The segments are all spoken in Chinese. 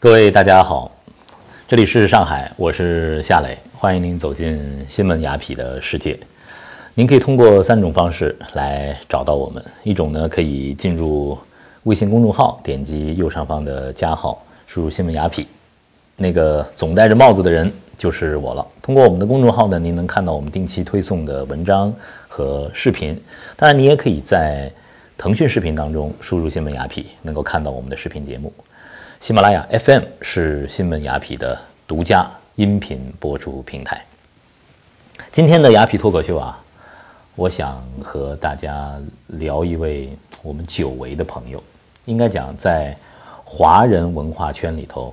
各位大家好，这里是上海，我是夏磊，欢迎您走进新闻雅痞的世界。您可以通过三种方式来找到我们，一种呢可以进入微信公众号，点击右上方的加号，输入新闻雅痞，那个总戴着帽子的人就是我了。通过我们的公众号呢，您能看到我们定期推送的文章和视频。当然，你也可以在腾讯视频当中输入新闻雅痞，能够看到我们的视频节目。喜马拉雅 FM 是新闻雅痞的独家音频播出平台。今天的雅痞脱口秀啊，我想和大家聊一位我们久违的朋友。应该讲，在华人文化圈里头，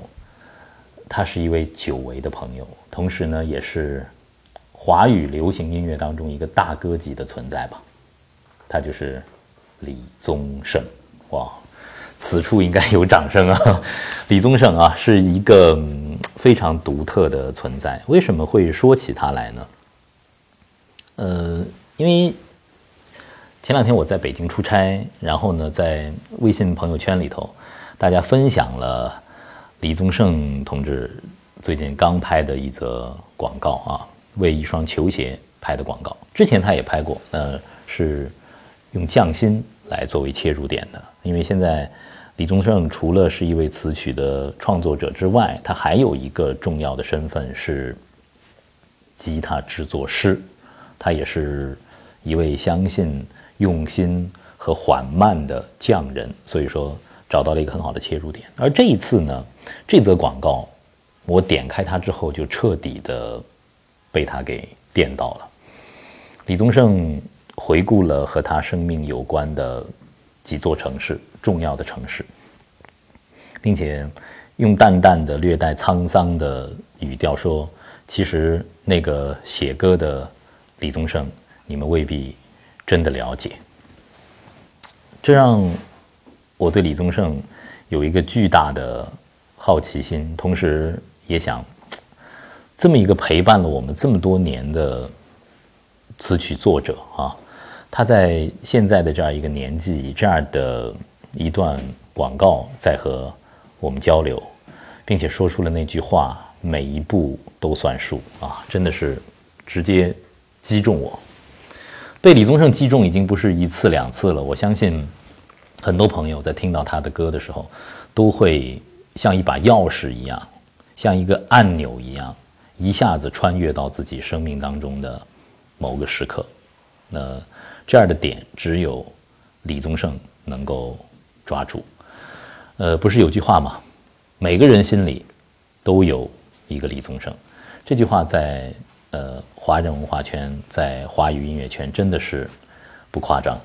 他是一位久违的朋友，同时呢，也是华语流行音乐当中一个大哥级的存在吧。他就是李宗盛，哇！此处应该有掌声啊！李宗盛啊，是一个非常独特的存在。为什么会说起他来呢？呃，因为前两天我在北京出差，然后呢，在微信朋友圈里头，大家分享了李宗盛同志最近刚拍的一则广告啊，为一双球鞋拍的广告。之前他也拍过，呃，是用匠心来作为切入点的，因为现在。李宗盛除了是一位词曲的创作者之外，他还有一个重要的身份是吉他制作师，他也是一位相信用心和缓慢的匠人，所以说找到了一个很好的切入点。而这一次呢，这则广告我点开它之后，就彻底的被他给电到了。李宗盛回顾了和他生命有关的。几座城市，重要的城市，并且用淡淡的、略带沧桑的语调说：“其实那个写歌的李宗盛，你们未必真的了解。”这让我对李宗盛有一个巨大的好奇心，同时也想，这么一个陪伴了我们这么多年的词曲作者啊。他在现在的这样一个年纪，以这样的一段广告在和我们交流，并且说出了那句话：“每一步都算数啊！”真的是直接击中我。被李宗盛击中已经不是一次两次了。我相信很多朋友在听到他的歌的时候，都会像一把钥匙一样，像一个按钮一样，一下子穿越到自己生命当中的某个时刻。那。这样的点只有李宗盛能够抓住。呃，不是有句话吗？每个人心里都有一个李宗盛。这句话在呃华人文化圈，在华语音乐圈真的是不夸张。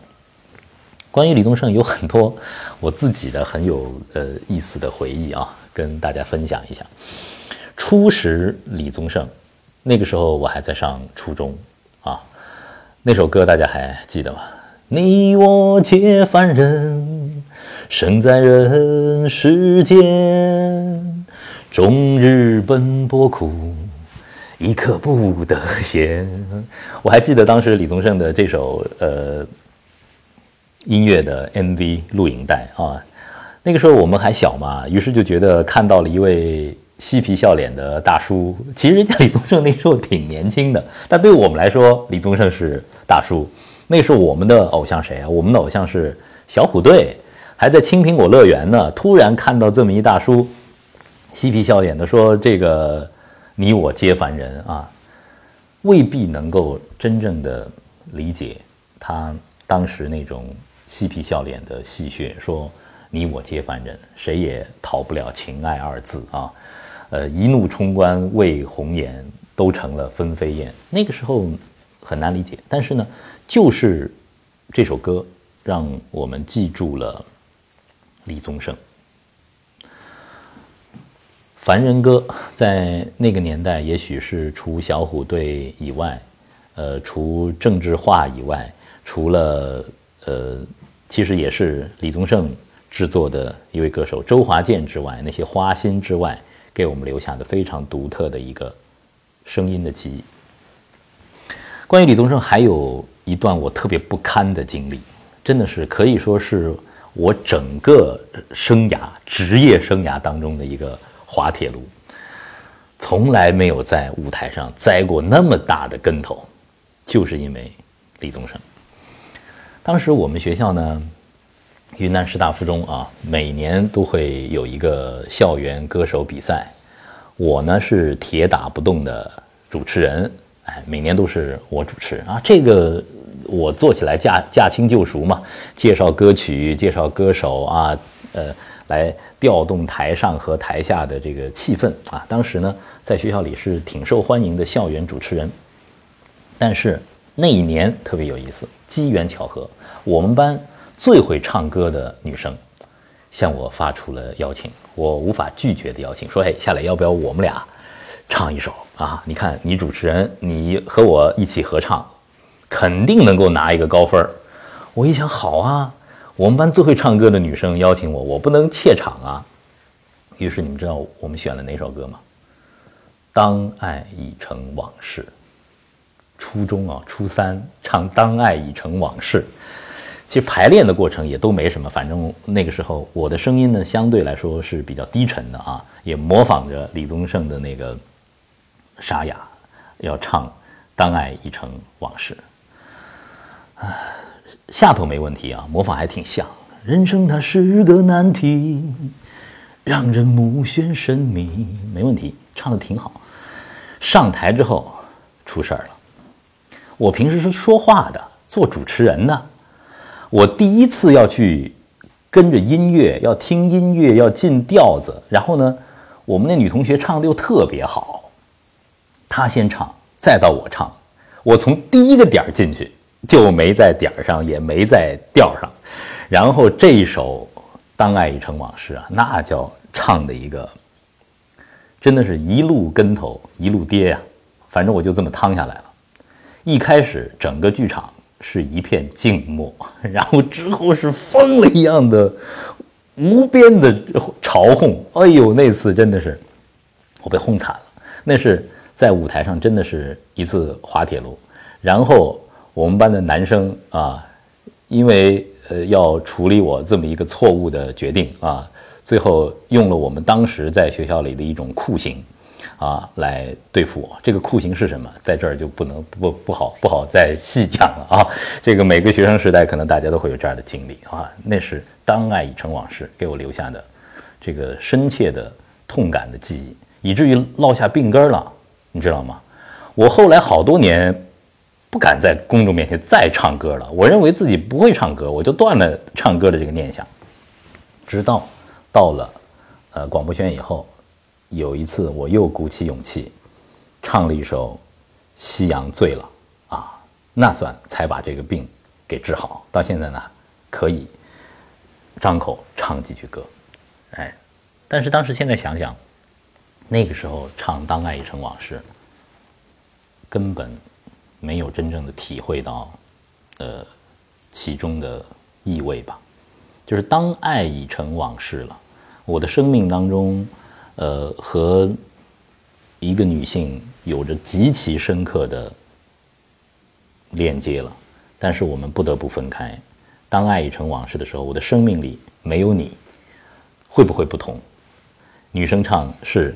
关于李宗盛有很多我自己的很有呃意思的回忆啊，跟大家分享一下。初识李宗盛，那个时候我还在上初中。那首歌大家还记得吗？你我皆凡人，生在人世间，终日奔波苦，一刻不得闲。我还记得当时李宗盛的这首呃音乐的 MV 录影带啊，那个时候我们还小嘛，于是就觉得看到了一位。嬉皮笑脸的大叔，其实人家李宗盛那时候挺年轻的，但对我们来说，李宗盛是大叔。那时候我们的偶像谁啊？我们的偶像是小虎队，还在青苹果乐园呢。突然看到这么一大叔，嬉皮笑脸的说：“这个你我皆凡人啊，未必能够真正的理解他当时那种嬉皮笑脸的戏谑，说你我皆凡人，谁也逃不了情爱二字啊。”呃，一怒冲冠为红颜，都成了分飞燕。那个时候很难理解，但是呢，就是这首歌让我们记住了李宗盛。凡人歌在那个年代，也许是除小虎队以外，呃，除政治化以外，除了呃，其实也是李宗盛制作的一位歌手周华健之外，那些花心之外。给我们留下的非常独特的一个声音的记忆。关于李宗盛，还有一段我特别不堪的经历，真的是可以说是我整个生涯、职业生涯当中的一个滑铁卢，从来没有在舞台上栽过那么大的跟头，就是因为李宗盛。当时我们学校呢，云南师大附中啊，每年都会有一个校园歌手比赛，我呢是铁打不动的主持人，哎，每年都是我主持啊，这个我做起来驾驾轻就熟嘛，介绍歌曲，介绍歌手啊，呃，来调动台上和台下的这个气氛啊。当时呢，在学校里是挺受欢迎的校园主持人，但是。那一年特别有意思，机缘巧合，我们班最会唱歌的女生向我发出了邀请，我无法拒绝的邀请，说：“哎，下来要不要我们俩唱一首啊？你看你主持人，你和我一起合唱，肯定能够拿一个高分。”我一想，好啊，我们班最会唱歌的女生邀请我，我不能怯场啊。于是你们知道我们选了哪首歌吗？当爱已成往事。初中啊，初三唱《当爱已成往事》，其实排练的过程也都没什么，反正那个时候我的声音呢相对来说是比较低沉的啊，也模仿着李宗盛的那个沙哑，要唱《当爱已成往事》。啊，下头没问题啊，模仿还挺像。人生它是个难题，让人目眩神迷，没问题，唱的挺好。上台之后出事儿了。我平时是说话的，做主持人的。我第一次要去跟着音乐，要听音乐，要进调子。然后呢，我们那女同学唱的又特别好，她先唱，再到我唱。我从第一个点儿进去，就没在点儿上，也没在调上。然后这一首《当爱已成往事》啊，那叫唱的一个，真的是一路跟头一路跌呀。反正我就这么趟下来了。一开始整个剧场是一片静默，然后之后是疯了一样的无边的嘲讽。哎呦，那次真的是我被轰惨了。那是在舞台上真的是一次滑铁卢。然后我们班的男生啊，因为呃要处理我这么一个错误的决定啊，最后用了我们当时在学校里的一种酷刑。啊，来对付我，这个酷刑是什么？在这儿就不能不不好不好再细讲了啊。这个每个学生时代，可能大家都会有这样的经历啊。那是当爱已成往事，给我留下的这个深切的痛感的记忆，以至于落下病根了，你知道吗？我后来好多年不敢在公众面前再唱歌了，我认为自己不会唱歌，我就断了唱歌的这个念想。直到到了呃广播学院以后。有一次，我又鼓起勇气，唱了一首《夕阳醉了》，啊，那算才把这个病给治好。到现在呢，可以张口唱几句歌，哎，但是当时现在想想，那个时候唱《当爱已成往事》，根本没有真正的体会到，呃，其中的意味吧。就是当爱已成往事了，我的生命当中。呃，和一个女性有着极其深刻的链接了，但是我们不得不分开。当爱已成往事的时候，我的生命里没有你，会不会不同？女生唱是，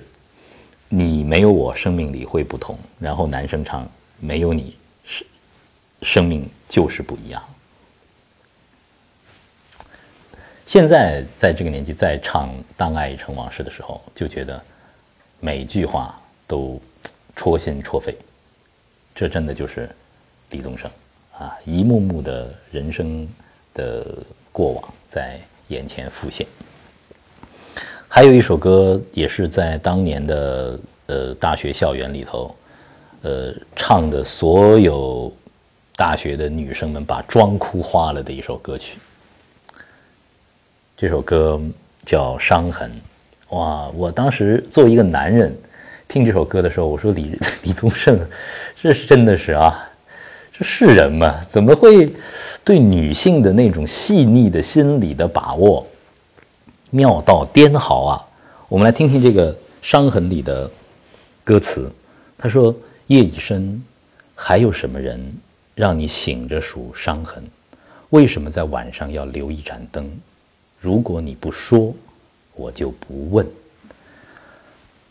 你没有我，生命里会不同。然后男生唱，没有你，是生命就是不一样。现在在这个年纪再唱《当爱已成往事》的时候，就觉得每句话都戳心戳肺。这真的就是李宗盛啊，一幕幕的人生的过往在眼前浮现。还有一首歌也是在当年的呃大学校园里头，呃唱的所有大学的女生们把妆哭花了的一首歌曲。这首歌叫《伤痕》，哇！我当时作为一个男人，听这首歌的时候，我说李李宗盛，这是真的是啊，这是人吗？怎么会对女性的那种细腻的心理的把握妙到颠毫啊？我们来听听这个《伤痕》里的歌词。他说：“夜已深，还有什么人让你醒着数伤痕？为什么在晚上要留一盏灯？”如果你不说，我就不问。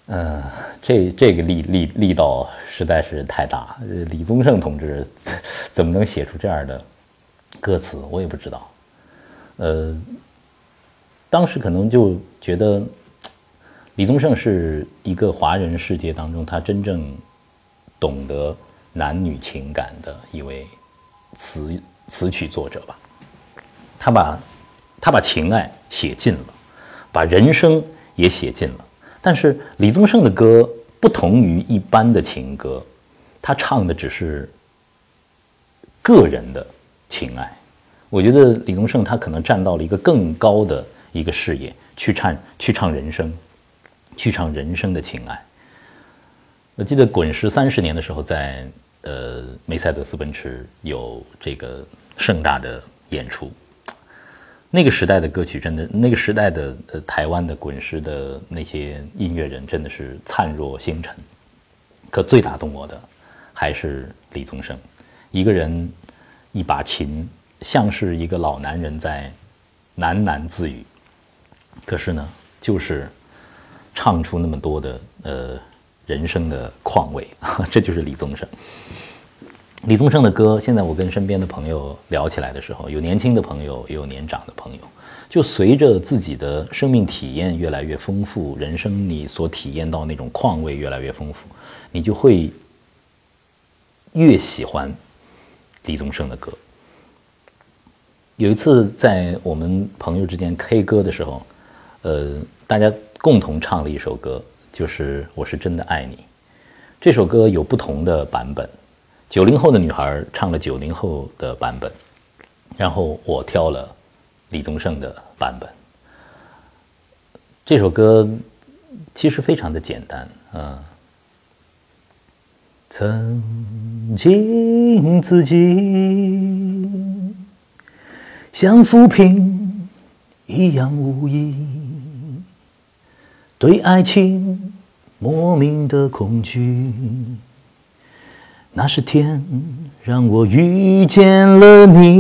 呃，这这个力力力道实在是太大。李宗盛同志怎么能写出这样的歌词？我也不知道。呃，当时可能就觉得李宗盛是一个华人世界当中他真正懂得男女情感的一位词词曲作者吧。他把他把情爱写尽了，把人生也写尽了。但是李宗盛的歌不同于一般的情歌，他唱的只是个人的情爱。我觉得李宗盛他可能站到了一个更高的一个视野去唱去唱人生，去唱人生的情爱。我记得滚石三十年的时候，在呃梅赛德斯奔驰有这个盛大的演出。那个时代的歌曲真的，那个时代的呃台湾的滚石的那些音乐人真的是灿若星辰。可最打动我的还是李宗盛，一个人一把琴，像是一个老男人在喃喃自语。可是呢，就是唱出那么多的呃人生的况味，这就是李宗盛。李宗盛的歌，现在我跟身边的朋友聊起来的时候，有年轻的朋友，也有年长的朋友。就随着自己的生命体验越来越丰富，人生你所体验到那种况味越来越丰富，你就会越喜欢李宗盛的歌。有一次在我们朋友之间 K 歌的时候，呃，大家共同唱了一首歌，就是《我是真的爱你》。这首歌有不同的版本。九零后的女孩唱了九零后的版本，然后我挑了李宗盛的版本。这首歌其实非常的简单，嗯。曾经自己像浮萍一样无依，对爱情莫名的恐惧。那是天让我遇见了你，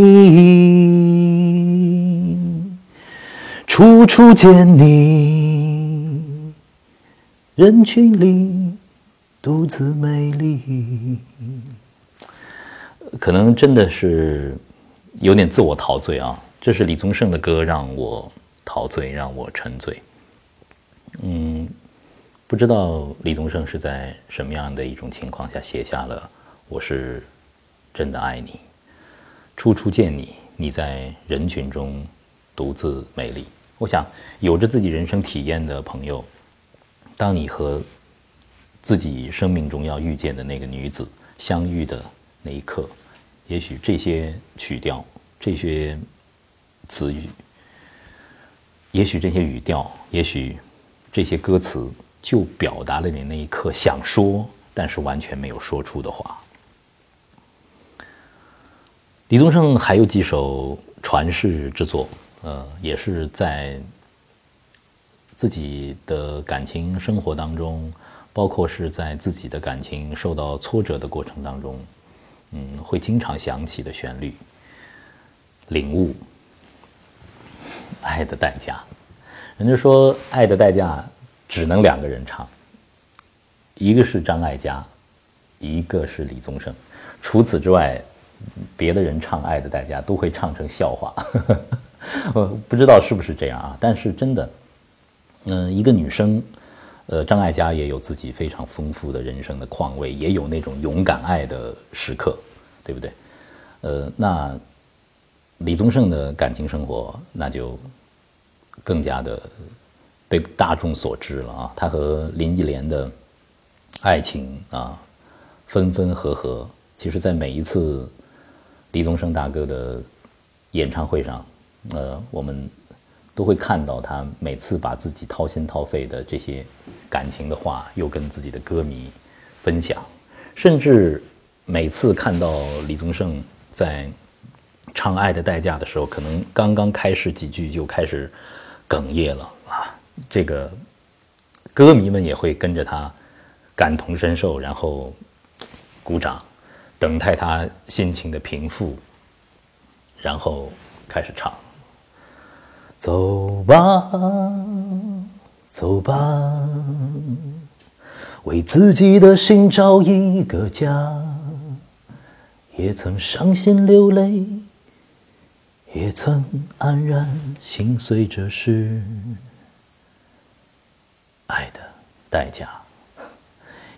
处处见你，人群里独自美丽。可能真的是有点自我陶醉啊！这是李宗盛的歌，让我陶醉，让我沉醉。嗯，不知道李宗盛是在什么样的一种情况下写下了。我是真的爱你，处处见你，你在人群中独自美丽。我想，有着自己人生体验的朋友，当你和自己生命中要遇见的那个女子相遇的那一刻，也许这些曲调、这些词语，也许这些语调，也许这些歌词，就表达了你那一刻想说但是完全没有说出的话。李宗盛还有几首传世之作，呃，也是在自己的感情生活当中，包括是在自己的感情受到挫折的过程当中，嗯，会经常想起的旋律。领悟，爱的代价。人家说，爱的代价只能两个人唱，一个是张艾嘉，一个是李宗盛。除此之外。别的人唱《爱的代价》都会唱成笑话，我不知道是不是这样啊？但是真的，嗯，一个女生，呃，张艾嘉也有自己非常丰富的人生的况味，也有那种勇敢爱的时刻，对不对？呃，那李宗盛的感情生活那就更加的被大众所知了啊！他和林忆莲的爱情啊，分分合合，其实在每一次。李宗盛大哥的演唱会上，呃，我们都会看到他每次把自己掏心掏肺的这些感情的话，又跟自己的歌迷分享，甚至每次看到李宗盛在唱《爱的代价》的时候，可能刚刚开始几句就开始哽咽了啊，这个歌迷们也会跟着他感同身受，然后鼓掌。等待他心情的平复，然后开始唱。走吧，走吧，为自己的心找一个家，也曾伤心流泪，也曾黯然心碎，这是爱的代价。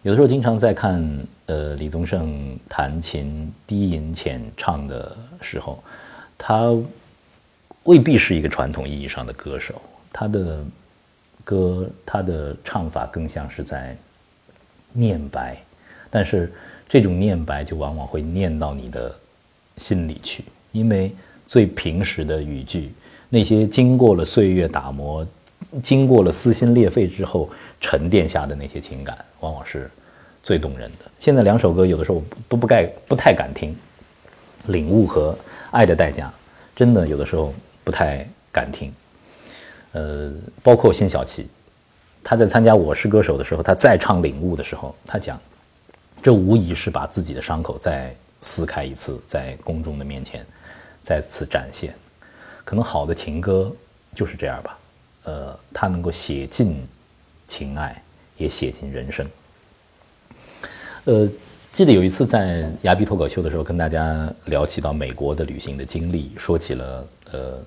有的时候经常在看呃李宗盛弹琴低吟浅唱的时候，他未必是一个传统意义上的歌手，他的歌他的唱法更像是在。念白，但是这种念白就往往会念到你的心里去，因为最平实的语句，那些经过了岁月打磨、经过了撕心裂肺之后沉淀下的那些情感，往往是最动人的。现在两首歌有的时候都不该不太敢听，《领悟》和《爱的代价》，真的有的时候不太敢听。呃，包括辛晓琪。他在参加《我是歌手》的时候，他再唱《领悟》的时候，他讲，这无疑是把自己的伤口再撕开一次，在公众的面前再次展现。可能好的情歌就是这样吧，呃，他能够写尽情爱，也写尽人生。呃，记得有一次在牙逼脱口秀的时候，跟大家聊起到美国的旅行的经历，说起了呃，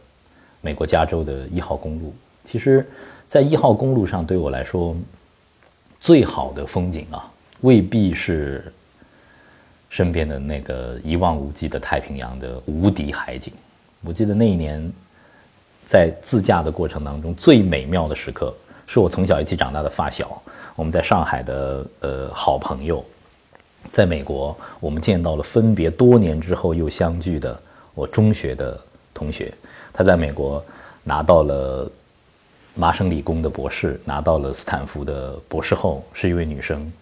美国加州的一号公路，其实。在一号公路上，对我来说，最好的风景啊，未必是身边的那个一望无际的太平洋的无敌海景。我记得那一年，在自驾的过程当中，最美妙的时刻，是我从小一起长大的发小，我们在上海的呃好朋友，在美国，我们见到了分别多年之后又相聚的我中学的同学，他在美国拿到了。麻省理工的博士拿到了斯坦福的博士后，是一位女生，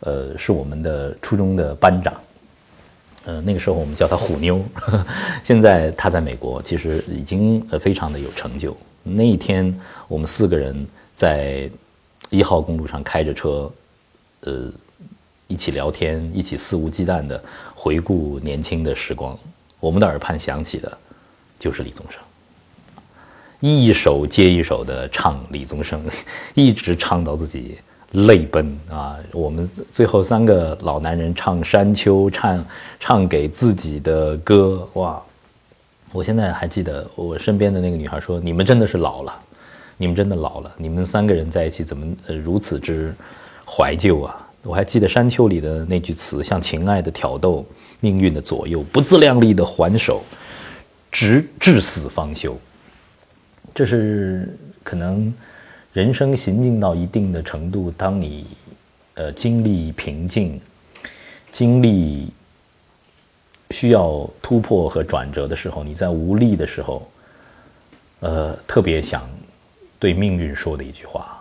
呃，是我们的初中的班长，呃，那个时候我们叫她虎妞，现在她在美国，其实已经呃非常的有成就。那一天，我们四个人在一号公路上开着车，呃，一起聊天，一起肆无忌惮的回顾年轻的时光，我们的耳畔响起的，就是李宗盛。一首接一首的唱李宗盛，一直唱到自己泪奔啊！我们最后三个老男人唱《山丘》，唱唱给自己的歌，哇！我现在还记得我身边的那个女孩说：“你们真的是老了，你们真的老了，你们三个人在一起怎么呃如此之怀旧啊？”我还记得《山丘》里的那句词：“像情爱的挑逗，命运的左右，不自量力的还手，直至死方休。”这是可能人生行进到一定的程度，当你呃经历瓶颈、经历需要突破和转折的时候，你在无力的时候，呃，特别想对命运说的一句话：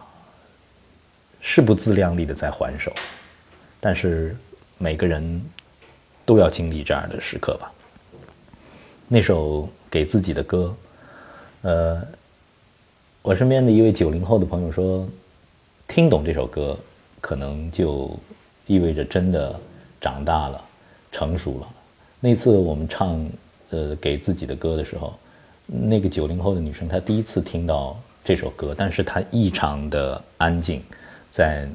是不自量力的在还手，但是每个人都要经历这样的时刻吧。那首给自己的歌，呃。我身边的一位九零后的朋友说：“听懂这首歌，可能就意味着真的长大了、成熟了。”那次我们唱呃给自己的歌的时候，那个九零后的女生她第一次听到这首歌，但是他异常的安静。在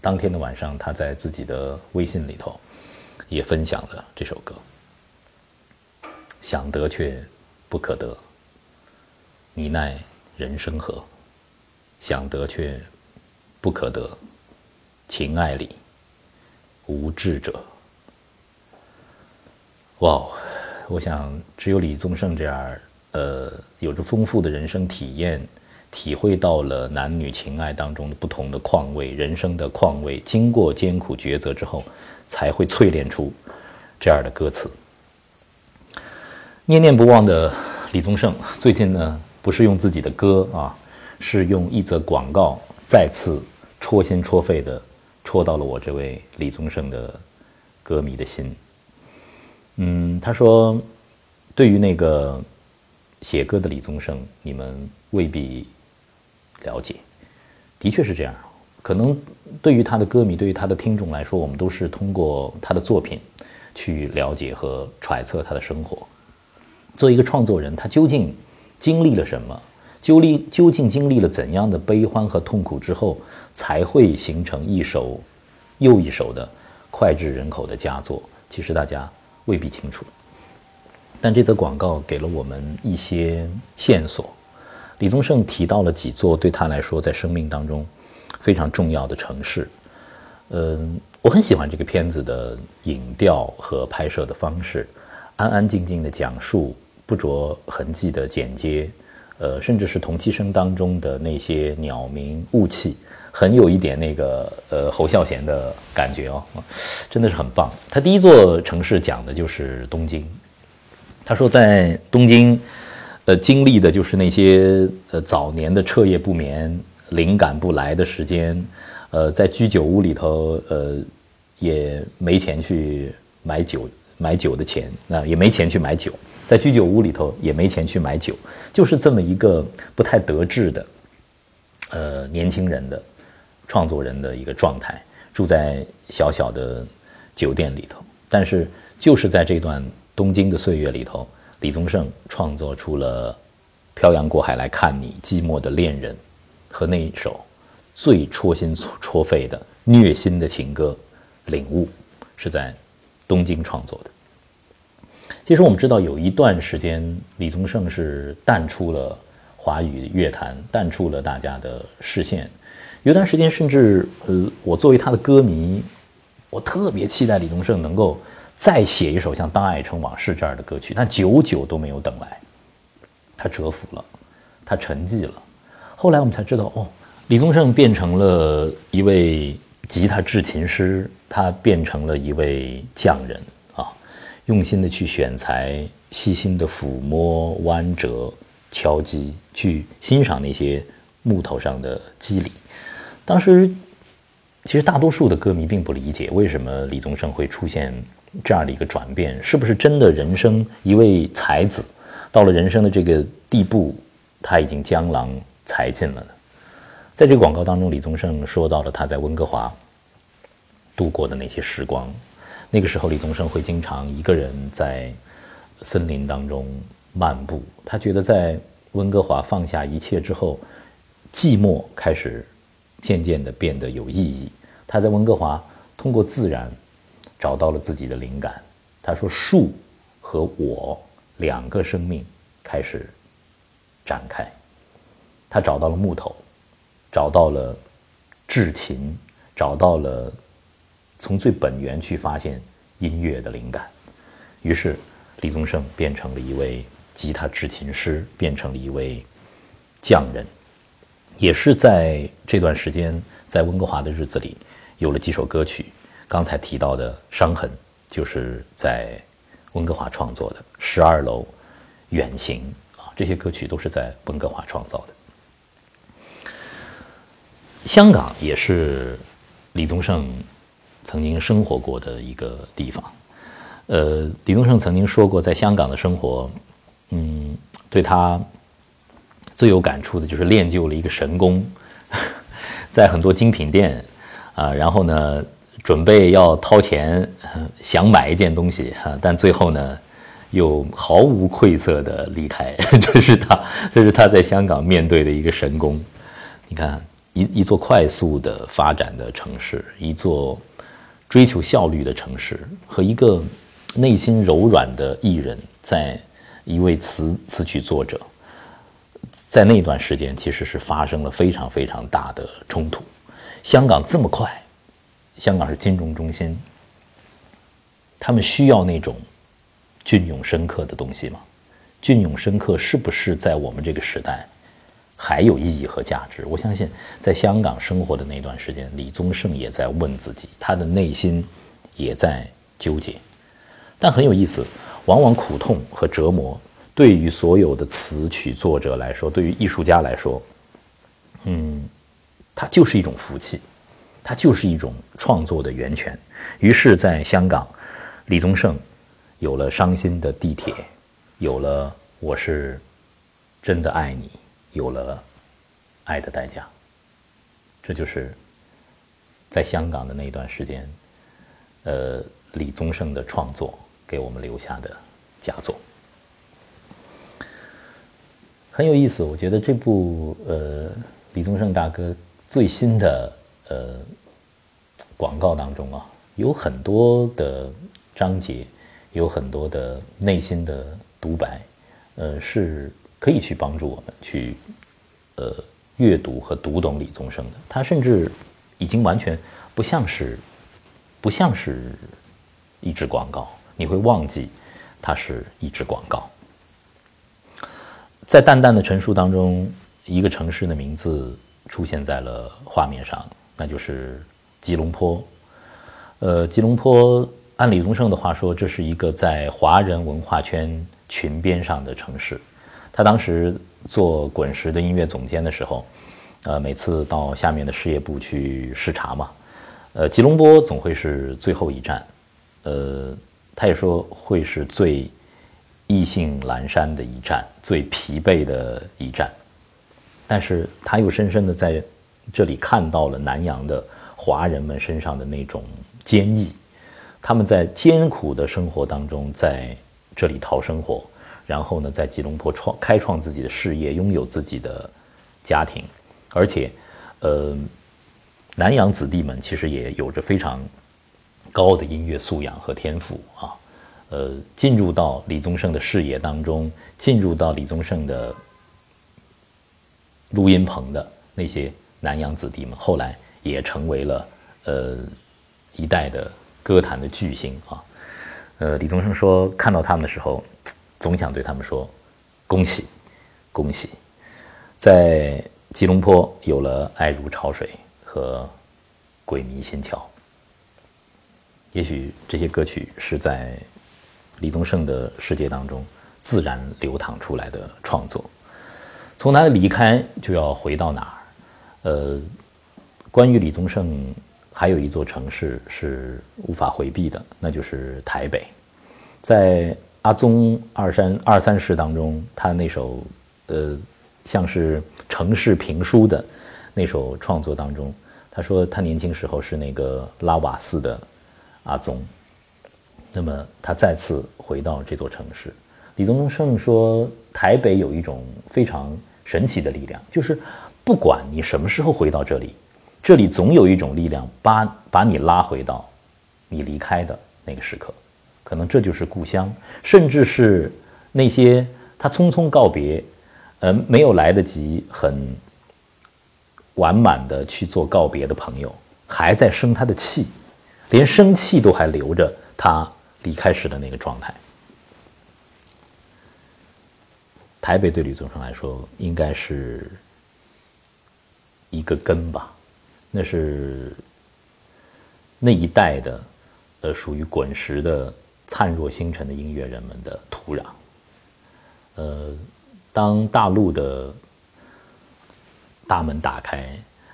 当天的晚上，他在自己的微信里头也分享了这首歌。想得却不可得，你奈。人生何？想得却不可得，情爱里无智者。哇，我想只有李宗盛这样，呃，有着丰富的人生体验，体会到了男女情爱当中的不同的况味，人生的况味，经过艰苦抉择之后，才会淬炼出这样的歌词。念念不忘的李宗盛，最近呢？不是用自己的歌啊，是用一则广告再次戳心戳肺的戳到了我这位李宗盛的歌迷的心。嗯，他说，对于那个写歌的李宗盛，你们未必了解，的确是这样。可能对于他的歌迷，对于他的听众来说，我们都是通过他的作品去了解和揣测他的生活。作为一个创作人，他究竟？经历了什么？究历究竟经历了怎样的悲欢和痛苦之后，才会形成一首又一首的脍炙人口的佳作，其实大家未必清楚。但这则广告给了我们一些线索。李宗盛提到了几座对他来说在生命当中非常重要的城市。嗯，我很喜欢这个片子的影调和拍摄的方式，安安静静的讲述，不着痕迹的剪接，呃，甚至是同期声当中的那些鸟鸣雾气。很有一点那个呃侯孝贤的感觉哦，真的是很棒。他第一座城市讲的就是东京，他说在东京，呃经历的就是那些呃早年的彻夜不眠、灵感不来的时间，呃在居酒屋里头呃也没钱去买酒买酒的钱，那也没钱去买酒，在居酒屋里头也没钱去买酒，就是这么一个不太得志的呃年轻人的。创作人的一个状态，住在小小的酒店里头，但是就是在这段东京的岁月里头，李宗盛创作出了《漂洋过海来看你》《寂寞的恋人》和那一首最戳心戳肺的虐心的情歌《领悟》，是在东京创作的。其实我们知道，有一段时间，李宗盛是淡出了华语乐坛，淡出了大家的视线。有段时间，甚至呃，我作为他的歌迷，我特别期待李宗盛能够再写一首像《当爱成往事》这样的歌曲，但久久都没有等来。他蛰伏了，他沉寂了。后来我们才知道，哦，李宗盛变成了一位吉他制琴师，他变成了一位匠人啊，用心的去选材，细心的抚摸、弯折、敲击，去欣赏那些木头上的肌理。当时，其实大多数的歌迷并不理解为什么李宗盛会出现这样的一个转变，是不是真的人生一位才子到了人生的这个地步，他已经江郎才尽了呢？在这个广告当中，李宗盛说到了他在温哥华度过的那些时光。那个时候，李宗盛会经常一个人在森林当中漫步，他觉得在温哥华放下一切之后，寂寞开始。渐渐地变得有意义。他在温哥华通过自然找到了自己的灵感。他说：“树和我两个生命开始展开。”他找到了木头，找到了制琴，找到了从最本源去发现音乐的灵感。于是，李宗盛变成了一位吉他制琴师，变成了一位匠人。也是在这段时间，在温哥华的日子里，有了几首歌曲。刚才提到的《伤痕》，就是在温哥华创作的；《十二楼》《远行》啊，这些歌曲都是在温哥华创造的。香港也是李宗盛曾经生活过的一个地方。呃，李宗盛曾经说过，在香港的生活，嗯，对他。最有感触的就是练就了一个神功，在很多精品店，啊，然后呢，准备要掏钱想买一件东西哈，但最后呢，又毫无愧色的离开。这是他，这是他在香港面对的一个神功。你看，一一座快速的发展的城市，一座追求效率的城市，和一个内心柔软的艺人，在一位词词曲作者。在那段时间，其实是发生了非常非常大的冲突。香港这么快，香港是金融中心，他们需要那种隽永深刻的东西吗？隽永深刻是不是在我们这个时代还有意义和价值？我相信，在香港生活的那段时间，李宗盛也在问自己，他的内心也在纠结。但很有意思，往往苦痛和折磨。对于所有的词曲作者来说，对于艺术家来说，嗯，它就是一种福气，它就是一种创作的源泉。于是，在香港，李宗盛有了《伤心的地铁》，有了《我是真的爱你》，有了《爱的代价》。这就是在香港的那一段时间，呃，李宗盛的创作给我们留下的佳作。很有意思，我觉得这部呃李宗盛大哥最新的呃广告当中啊，有很多的章节，有很多的内心的独白，呃，是可以去帮助我们去呃阅读和读懂李宗盛的。他甚至已经完全不像是不像是一支广告，你会忘记它是一支广告。在淡淡的陈述当中，一个城市的名字出现在了画面上，那就是吉隆坡。呃，吉隆坡，按李宗盛的话说，这是一个在华人文化圈群边上的城市。他当时做滚石的音乐总监的时候，呃，每次到下面的事业部去视察嘛，呃，吉隆坡总会是最后一站。呃，他也说会是最。意兴阑珊的一站，最疲惫的一站，但是他又深深的在这里看到了南洋的华人们身上的那种坚毅，他们在艰苦的生活当中在这里讨生活，然后呢，在吉隆坡创开创自己的事业，拥有自己的家庭，而且，呃，南洋子弟们其实也有着非常高的音乐素养和天赋啊。呃，进入到李宗盛的视野当中，进入到李宗盛的录音棚的那些南洋子弟们，后来也成为了呃一代的歌坛的巨星啊。呃，李宗盛说，看到他们的时候，总想对他们说：恭喜，恭喜！在吉隆坡有了《爱如潮水》和《鬼迷心窍》，也许这些歌曲是在。李宗盛的世界当中，自然流淌出来的创作，从哪里离开就要回到哪儿。呃，关于李宗盛，还有一座城市是无法回避的，那就是台北。在阿宗二三二三事当中，他那首呃像是城市评书的那首创作当中，他说他年轻时候是那个拉瓦斯的阿宗。那么他再次回到这座城市，李宗盛说：“台北有一种非常神奇的力量，就是不管你什么时候回到这里，这里总有一种力量把把你拉回到你离开的那个时刻。可能这就是故乡，甚至是那些他匆匆告别，呃，没有来得及很完满的去做告别的朋友，还在生他的气，连生气都还留着他。”离开时的那个状态，台北对吕宗盛来说应该是一个根吧，那是那一代的呃属于滚石的灿若星辰的音乐人们的土壤。呃，当大陆的大门打开，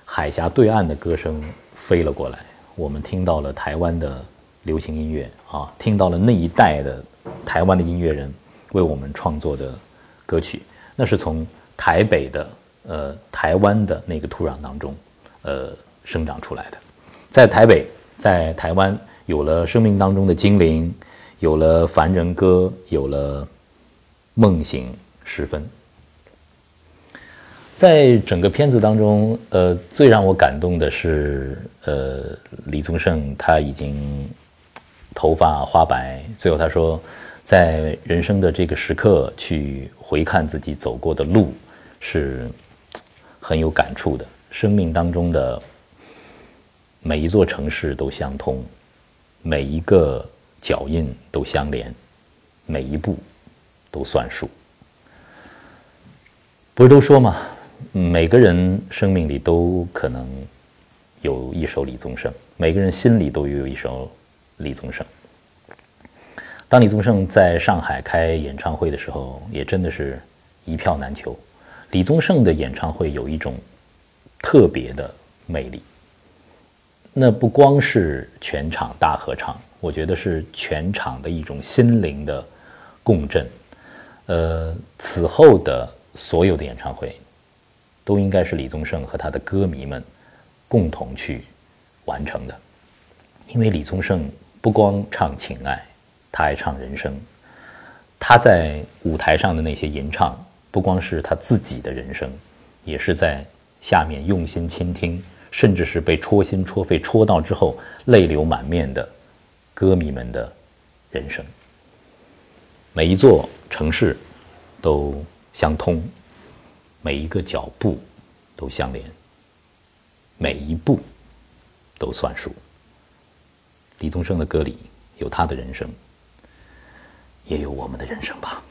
海峡对岸的歌声飞了过来，我们听到了台湾的。流行音乐啊，听到了那一代的台湾的音乐人为我们创作的歌曲，那是从台北的呃台湾的那个土壤当中呃生长出来的。在台北，在台湾有了生命当中的精灵，有了凡人歌，有了梦醒时分。在整个片子当中，呃，最让我感动的是，呃，李宗盛他已经。头发花白，最后他说，在人生的这个时刻去回看自己走过的路，是很有感触的。生命当中的每一座城市都相通，每一个脚印都相连，每一步都算数。不是都说吗？每个人生命里都可能有一首李宗盛，每个人心里都有一首。李宗盛，当李宗盛在上海开演唱会的时候，也真的是一票难求。李宗盛的演唱会有一种特别的魅力，那不光是全场大合唱，我觉得是全场的一种心灵的共振。呃，此后的所有的演唱会，都应该是李宗盛和他的歌迷们共同去完成的，因为李宗盛。不光唱情爱，他还唱人生。他在舞台上的那些吟唱，不光是他自己的人生，也是在下面用心倾听甚至是被戳心戳肺戳到之后泪流满面的歌迷们的人生。每一座城市都相通，每一个脚步都相连，每一步都算数。李宗盛的歌里有他的人生，也有我们的人生吧。